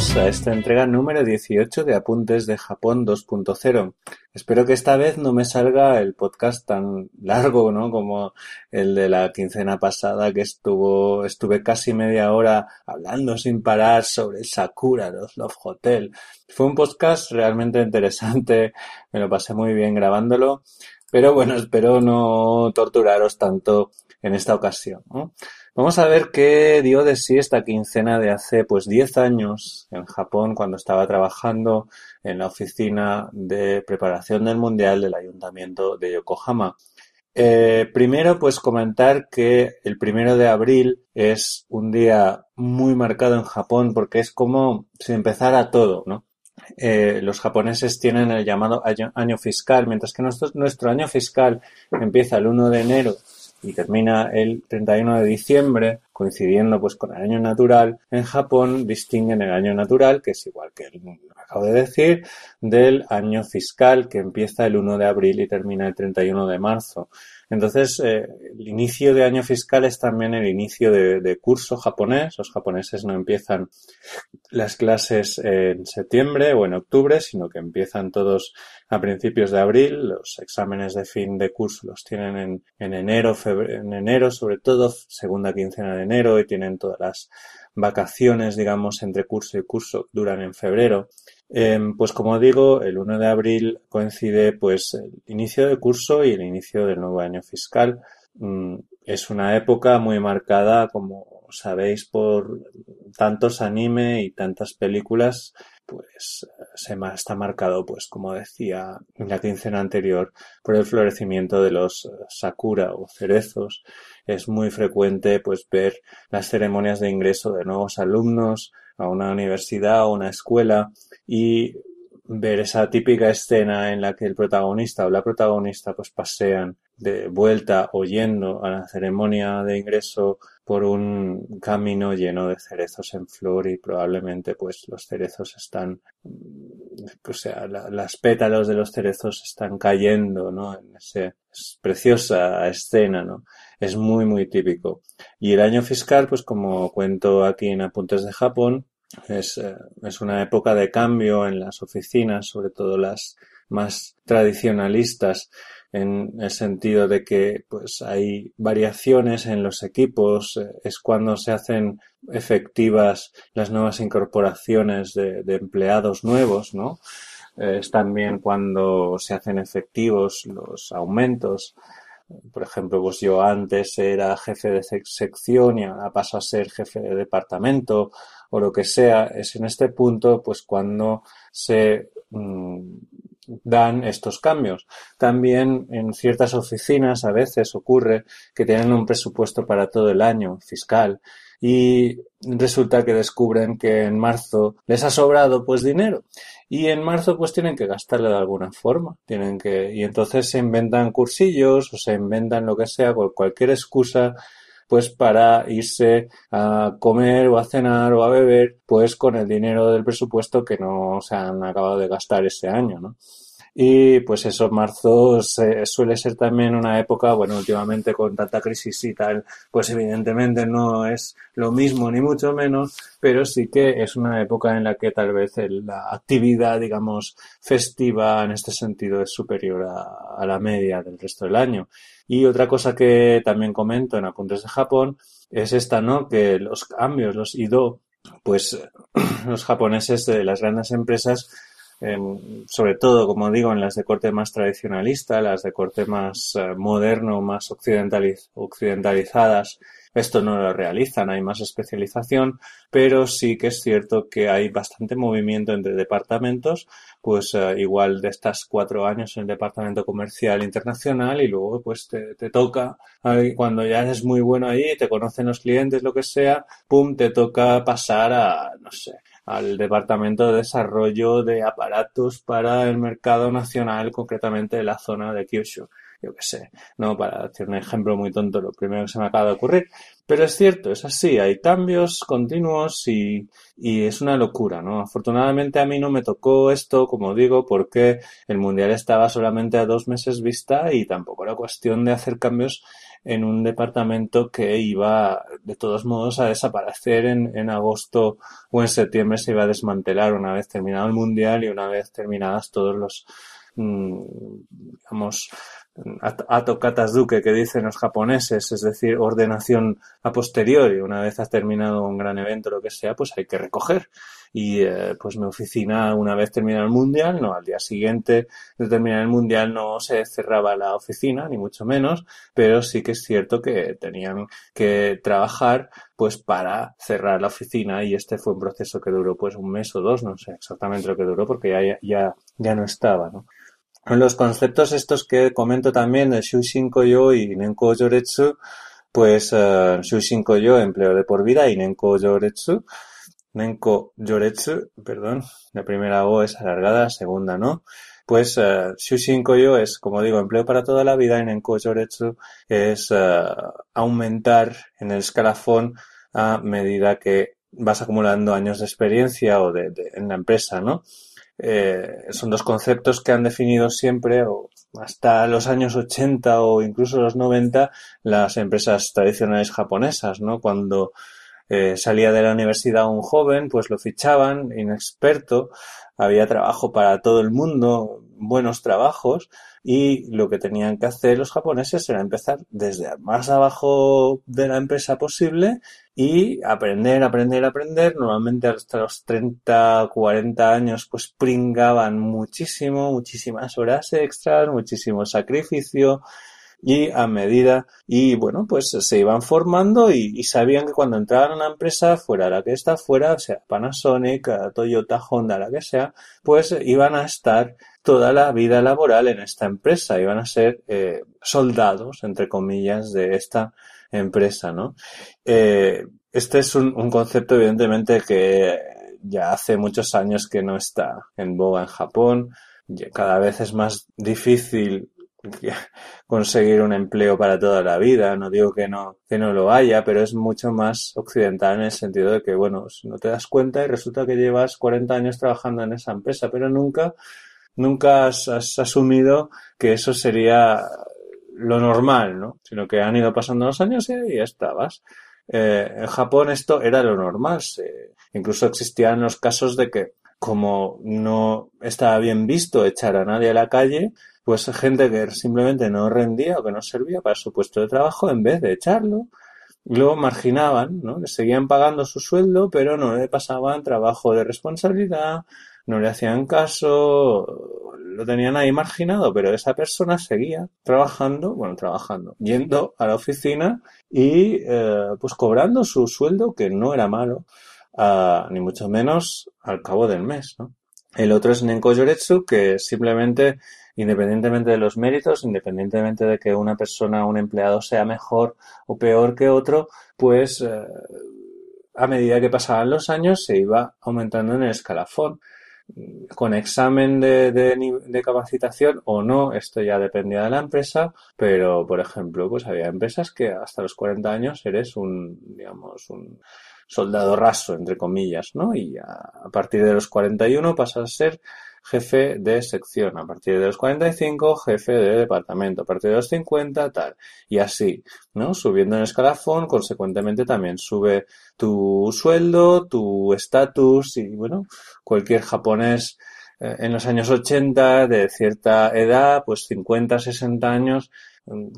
Bienvenidos a esta entrega número 18 de Apuntes de Japón 2.0. Espero que esta vez no me salga el podcast tan largo, ¿no? Como el de la quincena pasada que estuvo, estuve casi media hora hablando sin parar sobre Sakura, los Love Hotel. Fue un podcast realmente interesante, me lo pasé muy bien grabándolo, pero bueno, espero no torturaros tanto en esta ocasión. Vamos a ver qué dio de sí esta quincena de hace pues 10 años en Japón cuando estaba trabajando en la oficina de preparación del Mundial del Ayuntamiento de Yokohama. Eh, primero, pues comentar que el primero de abril es un día muy marcado en Japón porque es como si empezara todo, ¿no? Eh, los japoneses tienen el llamado año, fiscal, mientras que nuestro, nuestro año fiscal empieza el 1 de enero y termina el 31 de diciembre, coincidiendo pues con el año natural, en Japón distinguen el año natural, que es igual que el acabo de decir, del año fiscal que empieza el 1 de abril y termina el 31 de marzo. Entonces, eh, el inicio de año fiscal es también el inicio de, de, curso japonés. Los japoneses no empiezan las clases en septiembre o en octubre, sino que empiezan todos a principios de abril. Los exámenes de fin de curso los tienen en, en enero, febrero, en enero, sobre todo, segunda quincena de enero, y tienen todas las vacaciones, digamos, entre curso y curso duran en febrero. Eh, pues como digo, el 1 de abril coincide pues el inicio del curso y el inicio del nuevo año fiscal. Mm, es una época muy marcada, como sabéis, por tantos anime y tantas películas, pues se está marcado, pues como decía en la quincena anterior, por el florecimiento de los sakura o cerezos. Es muy frecuente pues ver las ceremonias de ingreso de nuevos alumnos a una universidad o una escuela y ver esa típica escena en la que el protagonista o la protagonista pues pasean de vuelta oyendo a la ceremonia de ingreso por un camino lleno de cerezos en flor y probablemente pues los cerezos están o sea la, las pétalos de los cerezos están cayendo no en esa preciosa escena no es muy muy típico. Y el año fiscal pues como cuento aquí en apuntes de Japón es, eh, es una época de cambio en las oficinas, sobre todo las más tradicionalistas, en el sentido de que pues hay variaciones en los equipos, eh, es cuando se hacen efectivas las nuevas incorporaciones de, de empleados nuevos, ¿no? Eh, es también cuando se hacen efectivos los aumentos. Por ejemplo, pues yo antes era jefe de sección y ahora paso a ser jefe de departamento o lo que sea, es en este punto pues cuando se mmm, dan estos cambios. También en ciertas oficinas a veces ocurre que tienen un presupuesto para todo el año fiscal y resulta que descubren que en marzo les ha sobrado pues dinero y en marzo pues tienen que gastarlo de alguna forma tienen que y entonces se inventan cursillos o se inventan lo que sea cualquier excusa pues para irse a comer o a cenar o a beber, pues con el dinero del presupuesto que no se han acabado de gastar ese año, ¿no? Y pues eso, marzo eh, suele ser también una época, bueno, últimamente con tanta crisis y tal, pues evidentemente no es lo mismo ni mucho menos, pero sí que es una época en la que tal vez la actividad, digamos, festiva en este sentido es superior a, a la media del resto del año. Y otra cosa que también comento en Apuntes de Japón es esta, ¿no? Que los cambios, los IDO, pues los japoneses las grandes empresas eh, sobre todo, como digo, en las de corte más tradicionalista, las de corte más eh, moderno, más occidentaliz occidentalizadas, esto no lo realizan, hay más especialización, pero sí que es cierto que hay bastante movimiento entre departamentos, pues uh, igual de estas cuatro años en el departamento comercial internacional y luego pues te, te toca, cuando ya eres muy bueno ahí, te conocen los clientes, lo que sea, pum, te toca pasar a, no sé, al Departamento de Desarrollo de Aparatos para el Mercado Nacional, concretamente de la zona de Kyushu. Yo qué sé, no para hacer un ejemplo muy tonto, lo primero que se me acaba de ocurrir. Pero es cierto, es así, hay cambios continuos y, y es una locura, ¿no? Afortunadamente a mí no me tocó esto, como digo, porque el Mundial estaba solamente a dos meses vista y tampoco era cuestión de hacer cambios en un departamento que iba de todos modos a desaparecer en, en agosto o en septiembre se iba a desmantelar una vez terminado el mundial y una vez terminadas todos los mm, digamos atokatas duque que dicen los japoneses, es decir, ordenación a posteriori. Una vez has terminado un gran evento, lo que sea, pues hay que recoger. Y eh, pues mi oficina, una vez terminado el mundial, no, al día siguiente de terminar el mundial no se cerraba la oficina, ni mucho menos, pero sí que es cierto que tenían que trabajar pues para cerrar la oficina y este fue un proceso que duró pues un mes o dos, no sé exactamente lo que duró porque ya, ya, ya no estaba, ¿no? Los conceptos estos que comento también de Shushin Koyo y Nenko Yoretsu, pues uh, Shushin Koyo, empleo de por vida, y Nenko Yoretsu, Nenko Yoretsu, perdón, la primera O es alargada, la segunda no. Pues uh, Shushin Koyo es, como digo, empleo para toda la vida y Nenko Yoretsu es uh, aumentar en el escalafón a medida que vas acumulando años de experiencia o de, de en la empresa, ¿no? Eh, son dos conceptos que han definido siempre, o hasta los años 80 o incluso los 90, las empresas tradicionales japonesas, ¿no? Cuando eh, salía de la universidad un joven, pues lo fichaban, inexperto, había trabajo para todo el mundo, buenos trabajos, y lo que tenían que hacer los japoneses era empezar desde más abajo de la empresa posible y aprender, aprender, aprender. Normalmente hasta los 30, 40 años pues pringaban muchísimo, muchísimas horas extras, muchísimo sacrificio y a medida y bueno pues se iban formando y, sabían que cuando entraban a una empresa fuera la que está fuera sea Panasonic Toyota Honda la que sea pues iban a estar toda la vida laboral en esta empresa iban a ser eh, soldados entre comillas de esta empresa, ¿no? Eh, este es un, un, concepto, evidentemente, que ya hace muchos años que no está en boga en Japón. Cada vez es más difícil conseguir un empleo para toda la vida. No digo que no, que no lo haya, pero es mucho más occidental en el sentido de que, bueno, no te das cuenta y resulta que llevas 40 años trabajando en esa empresa, pero nunca, nunca has, asumido que eso sería lo normal, ¿no? Sino que han ido pasando los años y ahí estabas. Eh, en Japón esto era lo normal. Incluso existían los casos de que, como no estaba bien visto echar a nadie a la calle, pues gente que simplemente no rendía o que no servía para su puesto de trabajo, en vez de echarlo, lo marginaban, ¿no? Le seguían pagando su sueldo, pero no le pasaban trabajo de responsabilidad, no le hacían caso, lo tenían ahí marginado, pero esa persona seguía trabajando, bueno, trabajando, yendo a la oficina y eh, pues cobrando su sueldo, que no era malo, uh, ni mucho menos al cabo del mes, ¿no? El otro es Nenko Yoretsu, que simplemente, independientemente de los méritos, independientemente de que una persona, un empleado sea mejor o peor que otro, pues eh, a medida que pasaban los años se iba aumentando en el escalafón. Con examen de, de, capacitación o no, esto ya dependía de la empresa, pero por ejemplo, pues había empresas que hasta los 40 años eres un, digamos, un soldado raso, entre comillas, ¿no? Y a, partir de los 41 pasas a ser jefe de sección, a partir de los 45 jefe de departamento, a partir de los 50 tal, y así, ¿no? Subiendo en escalafón, consecuentemente también sube tu sueldo, tu estatus y bueno, cualquier japonés eh, en los años 80 de cierta edad, pues 50, 60 años,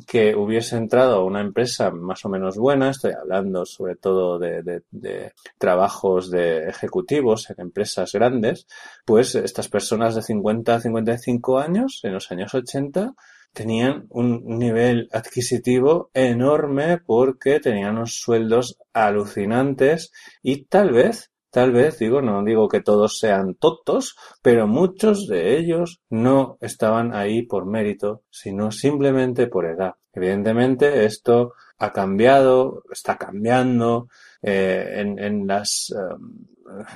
que hubiese entrado a una empresa más o menos buena, estoy hablando sobre todo de, de, de, trabajos de ejecutivos en empresas grandes, pues estas personas de 50 a 55 años, en los años 80, tenían un nivel adquisitivo enorme porque tenían unos sueldos alucinantes y tal vez Tal vez, digo, no digo que todos sean tontos, pero muchos de ellos no estaban ahí por mérito, sino simplemente por edad. Evidentemente, esto ha cambiado, está cambiando eh, en, en, las, eh,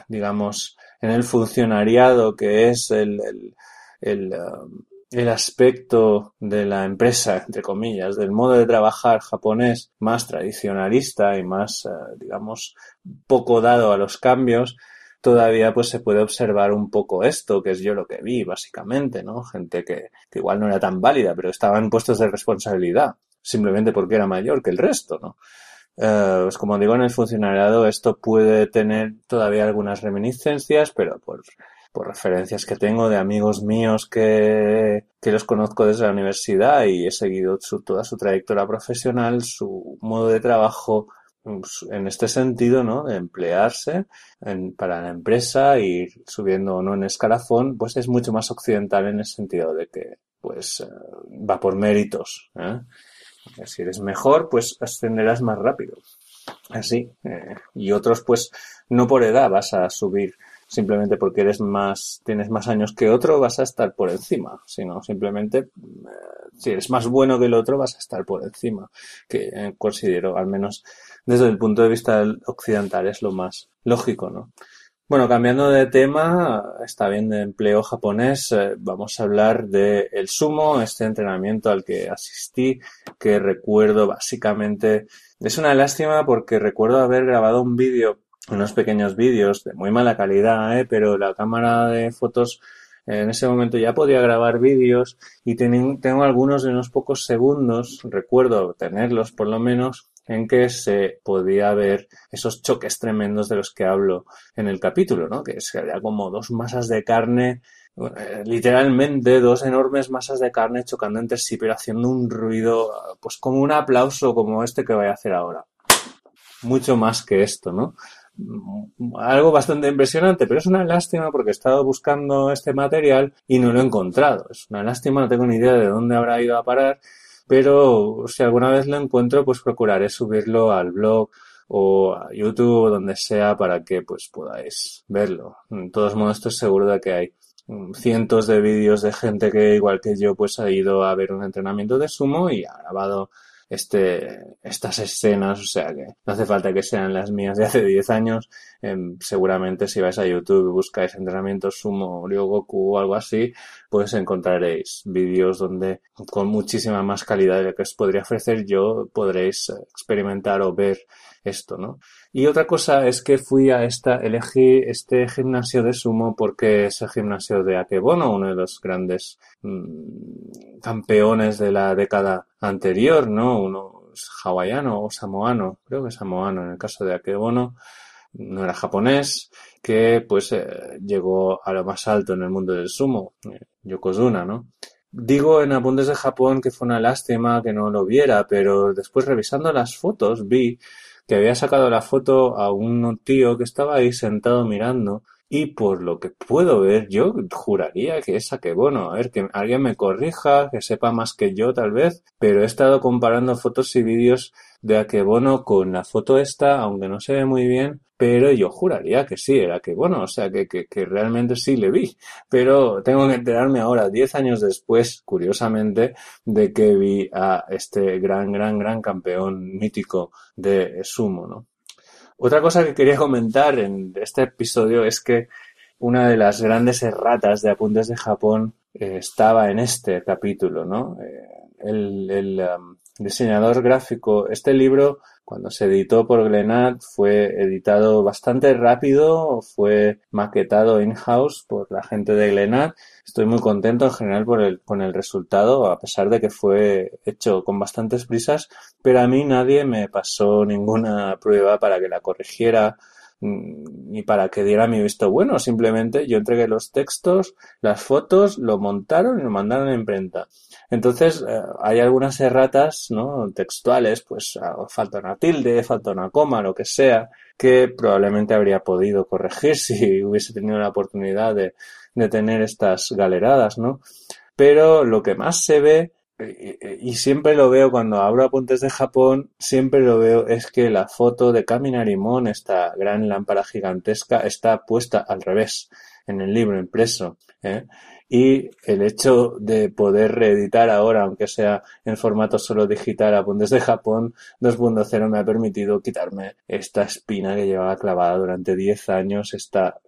digamos, en el funcionariado que es el, el, el um, el aspecto de la empresa, entre comillas, del modo de trabajar japonés más tradicionalista y más, eh, digamos, poco dado a los cambios, todavía pues se puede observar un poco esto, que es yo lo que vi, básicamente, ¿no? Gente que, que igual no era tan válida, pero estaba en puestos de responsabilidad. simplemente porque era mayor que el resto, ¿no? Eh, pues como digo, en el funcionariado esto puede tener todavía algunas reminiscencias, pero por, por referencias que tengo de amigos míos que, que los conozco desde la universidad y he seguido su, toda su trayectoria profesional, su modo de trabajo pues, en este sentido, ¿no? De emplearse en, para la empresa, ir subiendo o no en escalafón, pues es mucho más occidental en el sentido de que, pues, eh, va por méritos, ¿eh? Si eres mejor, pues ascenderás más rápido. Así. Eh, y otros, pues, no por edad vas a subir simplemente porque eres más, tienes más años que otro, vas a estar por encima, sino simplemente eh, si eres más bueno que el otro, vas a estar por encima, que eh, considero, al menos desde el punto de vista occidental, es lo más lógico, ¿no? Bueno, cambiando de tema, está bien de empleo japonés, eh, vamos a hablar de el sumo, este entrenamiento al que asistí, que recuerdo básicamente, es una lástima porque recuerdo haber grabado un vídeo, unos pequeños vídeos de muy mala calidad, ¿eh? pero la cámara de fotos en ese momento ya podía grabar vídeos y tengo algunos de unos pocos segundos, recuerdo tenerlos por lo menos, en que se podía ver esos choques tremendos de los que hablo en el capítulo, ¿no? Que se había como dos masas de carne, eh, literalmente dos enormes masas de carne chocando entre sí, pero haciendo un ruido, pues como un aplauso como este que voy a hacer ahora. Mucho más que esto, ¿no? Algo bastante impresionante, pero es una lástima porque he estado buscando este material y no lo he encontrado. Es una lástima, no tengo ni idea de dónde habrá ido a parar pero si alguna vez lo encuentro, pues procuraré subirlo al blog o a YouTube o donde sea para que pues podáis verlo. En todos modos estoy seguro de que hay mm, cientos de vídeos de gente que igual que yo pues ha ido a ver un entrenamiento de sumo y ha grabado este, estas escenas, o sea que no hace falta que sean las mías de hace 10 años. Em, seguramente si vais a YouTube y buscáis entrenamiento sumo, Ryogoku o algo así, pues encontraréis vídeos donde con muchísima más calidad de lo que os podría ofrecer yo podréis experimentar o ver esto, ¿no? Y otra cosa es que fui a esta, elegí este gimnasio de sumo porque es el gimnasio de Akebono, uno de los grandes mm, campeones de la década anterior, ¿no? Uno hawaiano o samoano, creo que samoano en el caso de Akebono, no era japonés, que pues eh, llegó a lo más alto en el mundo del sumo, eh, Yokozuna, ¿no? Digo en Apuntes de Japón que fue una lástima que no lo viera, pero después revisando las fotos vi que había sacado la foto a un tío que estaba ahí sentado mirando y por lo que puedo ver yo juraría que es bueno, A ver, que alguien me corrija, que sepa más que yo tal vez, pero he estado comparando fotos y vídeos de Akebono con la foto esta, aunque no se ve muy bien, pero yo juraría que sí, era que bueno, o sea, que, que, que realmente sí le vi, pero tengo que enterarme ahora, diez años después, curiosamente, de que vi a este gran, gran, gran campeón mítico de sumo, ¿no? Otra cosa que quería comentar en este episodio es que una de las grandes erratas de Apuntes de Japón eh, estaba en este capítulo, ¿no? Eh, el, um, diseñador gráfico, este libro cuando se editó por Glenad fue editado bastante rápido, fue maquetado in-house por la gente de Glenad. Estoy muy contento en general por el, con el resultado, a pesar de que fue hecho con bastantes prisas, pero a mí nadie me pasó ninguna prueba para que la corrigiera ni para que diera mi visto bueno, simplemente yo entregué los textos, las fotos, lo montaron y lo mandaron a imprenta. Entonces, eh, hay algunas erratas, ¿no? Textuales, pues ah, falta una tilde, falta una coma, lo que sea, que probablemente habría podido corregir si hubiese tenido la oportunidad de, de tener estas galeradas, ¿no? Pero lo que más se ve y siempre lo veo cuando abro apuntes de Japón, siempre lo veo es que la foto de Kaminarimon, esta gran lámpara gigantesca, está puesta al revés en el libro impreso. ¿eh? Y el hecho de poder reeditar ahora, aunque sea en formato solo digital, apuntes de Japón 2.0 me ha permitido quitarme esta espina que llevaba clavada durante 10 años, esta,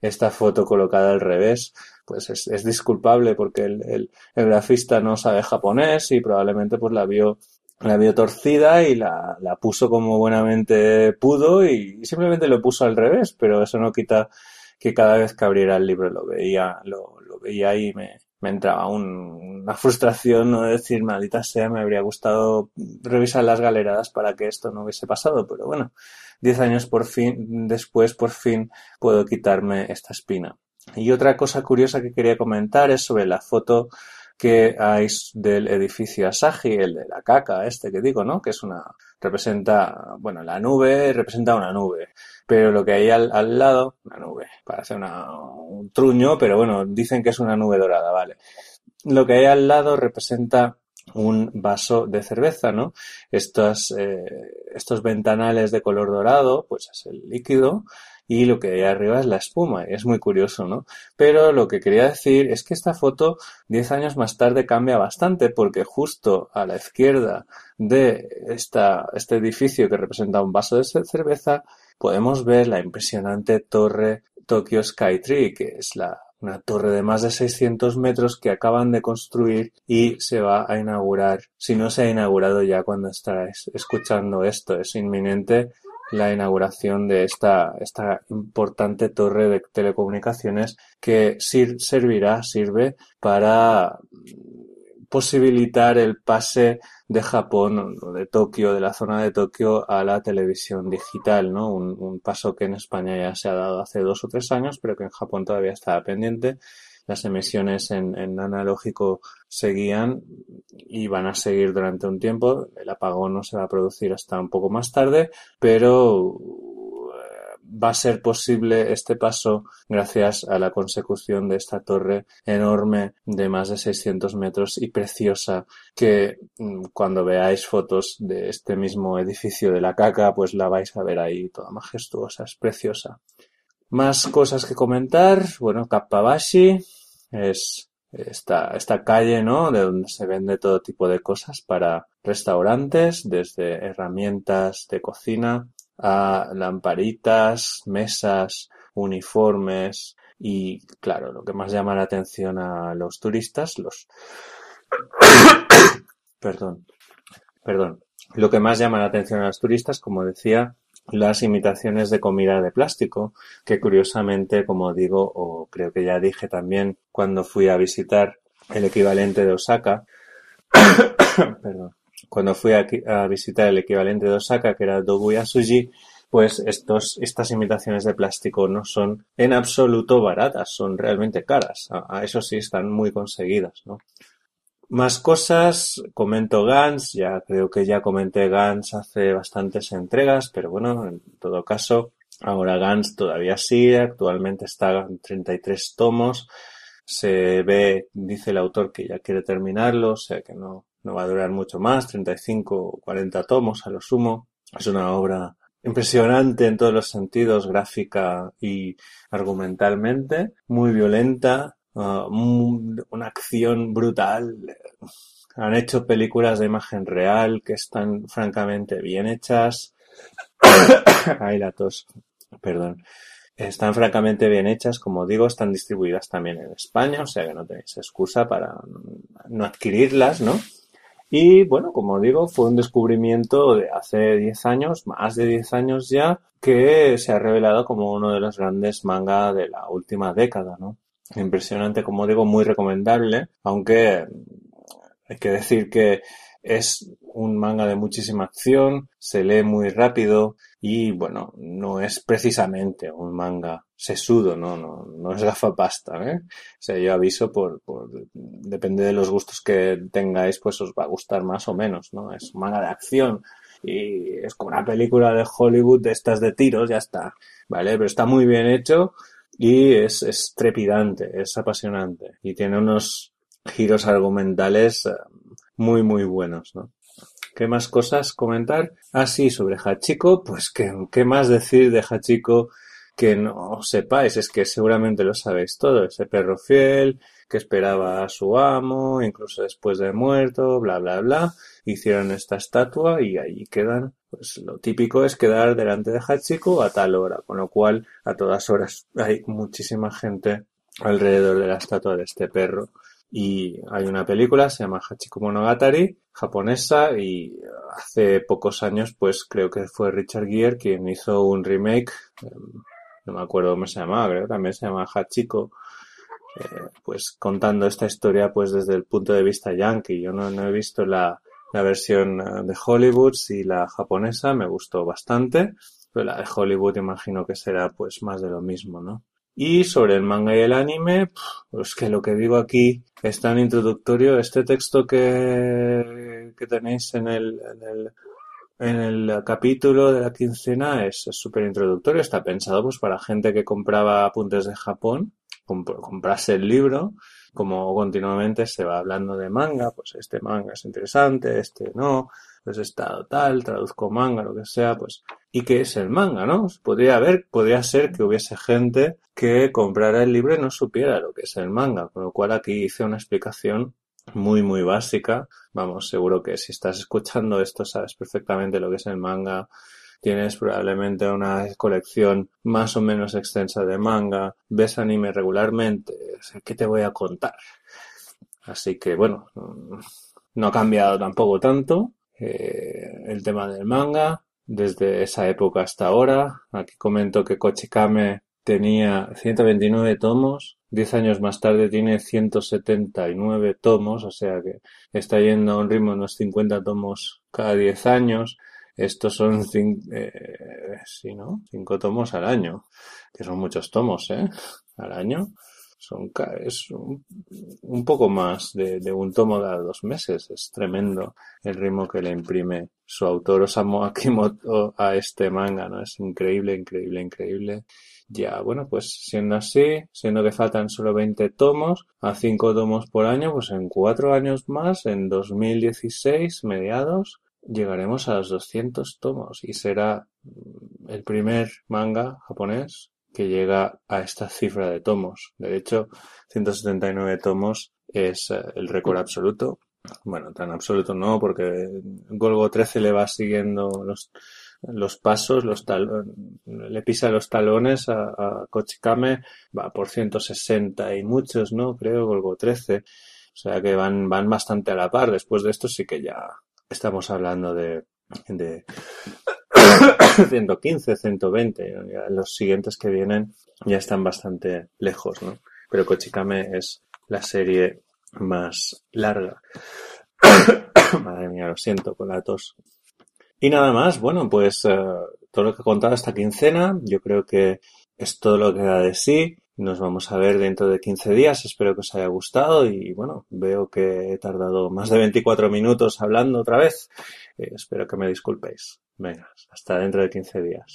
esta foto colocada al revés pues es, es disculpable porque el, el, el, grafista no sabe japonés y probablemente pues la vio la vio torcida y la, la puso como buenamente pudo y, simplemente lo puso al revés, pero eso no quita que cada vez que abriera el libro lo veía, lo, lo veía y me, me entraba una frustración no decir, maldita sea, me habría gustado revisar las galeradas para que esto no hubiese pasado, pero bueno, diez años por fin, después por fin puedo quitarme esta espina. Y otra cosa curiosa que quería comentar es sobre la foto que hay del edificio Asahi, el de la caca, este que digo, ¿no? Que es una, representa, bueno, la nube representa una nube, pero lo que hay al, al lado, una nube, parece una, un truño, pero bueno, dicen que es una nube dorada, vale. Lo que hay al lado representa un vaso de cerveza, ¿no? Estos, eh, estos ventanales de color dorado, pues es el líquido, y lo que hay arriba es la espuma. Es muy curioso, ¿no? Pero lo que quería decir es que esta foto 10 años más tarde cambia bastante porque justo a la izquierda de esta, este edificio que representa un vaso de cerveza podemos ver la impresionante torre Tokyo Skytree, que es la una torre de más de 600 metros que acaban de construir y se va a inaugurar. Si no se ha inaugurado ya cuando estáis escuchando esto, es inminente la inauguración de esta, esta importante torre de telecomunicaciones que servirá, sirve para posibilitar el pase de Japón de Tokio, de la zona de Tokio a la televisión digital, ¿no? Un, un, paso que en España ya se ha dado hace dos o tres años, pero que en Japón todavía estaba pendiente las emisiones en, en, analógico seguían y van a seguir durante un tiempo. El apagón no se va a producir hasta un poco más tarde, pero eh, va a ser posible este paso gracias a la consecución de esta torre enorme de más de 600 metros y preciosa que mm, cuando veáis fotos de este mismo edificio de la caca pues la vais a ver ahí toda majestuosa, es preciosa. Más cosas que comentar. Bueno, Kappabashi es esta, esta calle, ¿no? De donde se vende todo tipo de cosas para restaurantes, desde herramientas de cocina a lamparitas, mesas, uniformes y, claro, lo que más llama la atención a los turistas, los... perdón, perdón. Lo que más llama la atención a los turistas, como decía, las imitaciones de comida de plástico, que curiosamente, como digo, o creo que ya dije también cuando fui a visitar el equivalente de Osaka, perdón, cuando fui a, a, visitar el equivalente de Osaka, que era Suji, pues estos, estas imitaciones de plástico no son en absoluto baratas, son realmente caras. A eso sí están muy conseguidas, ¿no? Más cosas, comento Gans, ya creo que ya comenté Gans hace bastantes entregas, pero bueno, en todo caso, ahora Gans todavía sigue, actualmente está en 33 tomos, se ve, dice el autor que ya quiere terminarlo, o sea que no, no va a durar mucho más, 35 o 40 tomos a lo sumo. Es una obra impresionante en todos los sentidos, gráfica y argumentalmente, muy violenta, uh, una acción brutal. Han hecho películas de imagen real que están francamente bien hechas. Ay, la tos. Perdón. Están francamente bien hechas, como digo, están distribuidas también en España, o sea que no tenéis excusa para no adquirirlas, ¿no? Y bueno, como digo, fue un descubrimiento de hace 10 años, más de 10 años ya, que se ha revelado como uno de los grandes manga de la última década, ¿no? Impresionante, como digo, muy recomendable, aunque hay que decir que es un manga de muchísima acción, se lee muy rápido y bueno, no es precisamente un manga sesudo, no, no, no es gafapasta, ¿eh? O sea, yo aviso por, por, depende de los gustos que tengáis, pues os va a gustar más o menos, ¿no? Es un manga de acción y es como una película de Hollywood de estas de tiros, ya está, ¿vale? Pero está muy bien hecho y es, es trepidante, es apasionante y tiene unos giros argumentales eh, muy muy buenos, ¿no? ¿Qué más cosas comentar? Ah, sí, sobre Hachiko, pues ¿qué, qué más decir de Hachiko que no sepáis? Es que seguramente lo sabéis todo, ese perro fiel que esperaba a su amo, incluso después de muerto, bla bla bla, hicieron esta estatua y ahí quedan pues lo típico es quedar delante de Hachiko a tal hora, con lo cual a todas horas hay muchísima gente alrededor de la estatua de este perro. Y hay una película, se llama Hachiko Monogatari, japonesa, y hace pocos años, pues creo que fue Richard Gere quien hizo un remake, em, no me acuerdo cómo se llamaba, creo que también se llama Hachiko, eh, pues contando esta historia pues desde el punto de vista yankee. Yo no, he visto la, la versión eh, de Hollywood, sí la japonesa me gustó bastante, pero la de Hollywood imagino que será pues más de lo mismo, ¿no? Y sobre el manga y el anime, pues que lo que digo aquí es tan introductorio. Este texto que, que tenéis en el, en el, en el capítulo de la quincena es súper introductorio. Está pensado pues para gente que compraba apuntes de Japón, comprase el libro como continuamente se va hablando de manga, pues este manga es interesante, este no, pues está tal, traduzco manga, lo que sea, pues, ¿y qué es el manga, no? Podría haber, podría ser que hubiese gente que comprara el libro y no supiera lo que es el manga, con lo cual aquí hice una explicación muy, muy básica. Vamos, seguro que si estás escuchando esto sabes perfectamente lo que es el manga, tienes probablemente una colección más o menos extensa de manga, ves anime regularmente, ¿qué te voy a contar? Así que bueno, no ha cambiado tampoco tanto eh, el tema del manga desde esa época hasta ahora. Aquí comento que Kochikame tenía 129 tomos, 10 años más tarde tiene 179 tomos, o sea que está yendo a un ritmo de unos 50 tomos cada 10 años. Estos son cinco, eh, sí, ¿no? cinco tomos al año, que son muchos tomos, ¿eh? Al año. Son, es un, poco más de, de, un tomo cada dos meses. Es tremendo el ritmo que le imprime su autor Osamu Akimoto a este manga, ¿no? Es increíble, increíble, increíble. Ya, bueno, pues siendo así, siendo que faltan solo 20 tomos, a 5 tomos por año, pues en 4 años más, en 2016, mediados, llegaremos a los 200 tomos y será el primer manga japonés que llega a esta cifra de tomos. De hecho, 179 tomos es eh, el récord absoluto. Bueno, tan absoluto no, porque Golgo 13 le va siguiendo los, pasos, los le pisa los talones a, a Kochikame, va por 160 y muchos, ¿no? Creo, Golgo 13. O sea que van, van bastante a la par. Después de esto sí que ya estamos hablando de, de 115, 120. Los siguientes que vienen ya están bastante lejos, ¿no? Pero Kochikame es la serie más larga. Madre mía, lo siento con la. Y nada más, bueno, pues uh, todo lo que he contado esta quincena, yo creo que es todo lo que da de sí. Nos vamos a ver dentro de 15 días. Espero que os haya gustado y bueno, veo que he tardado más de 24 minutos hablando otra vez. Eh, espero que me disculpéis. Venga, hasta dentro de 15 días.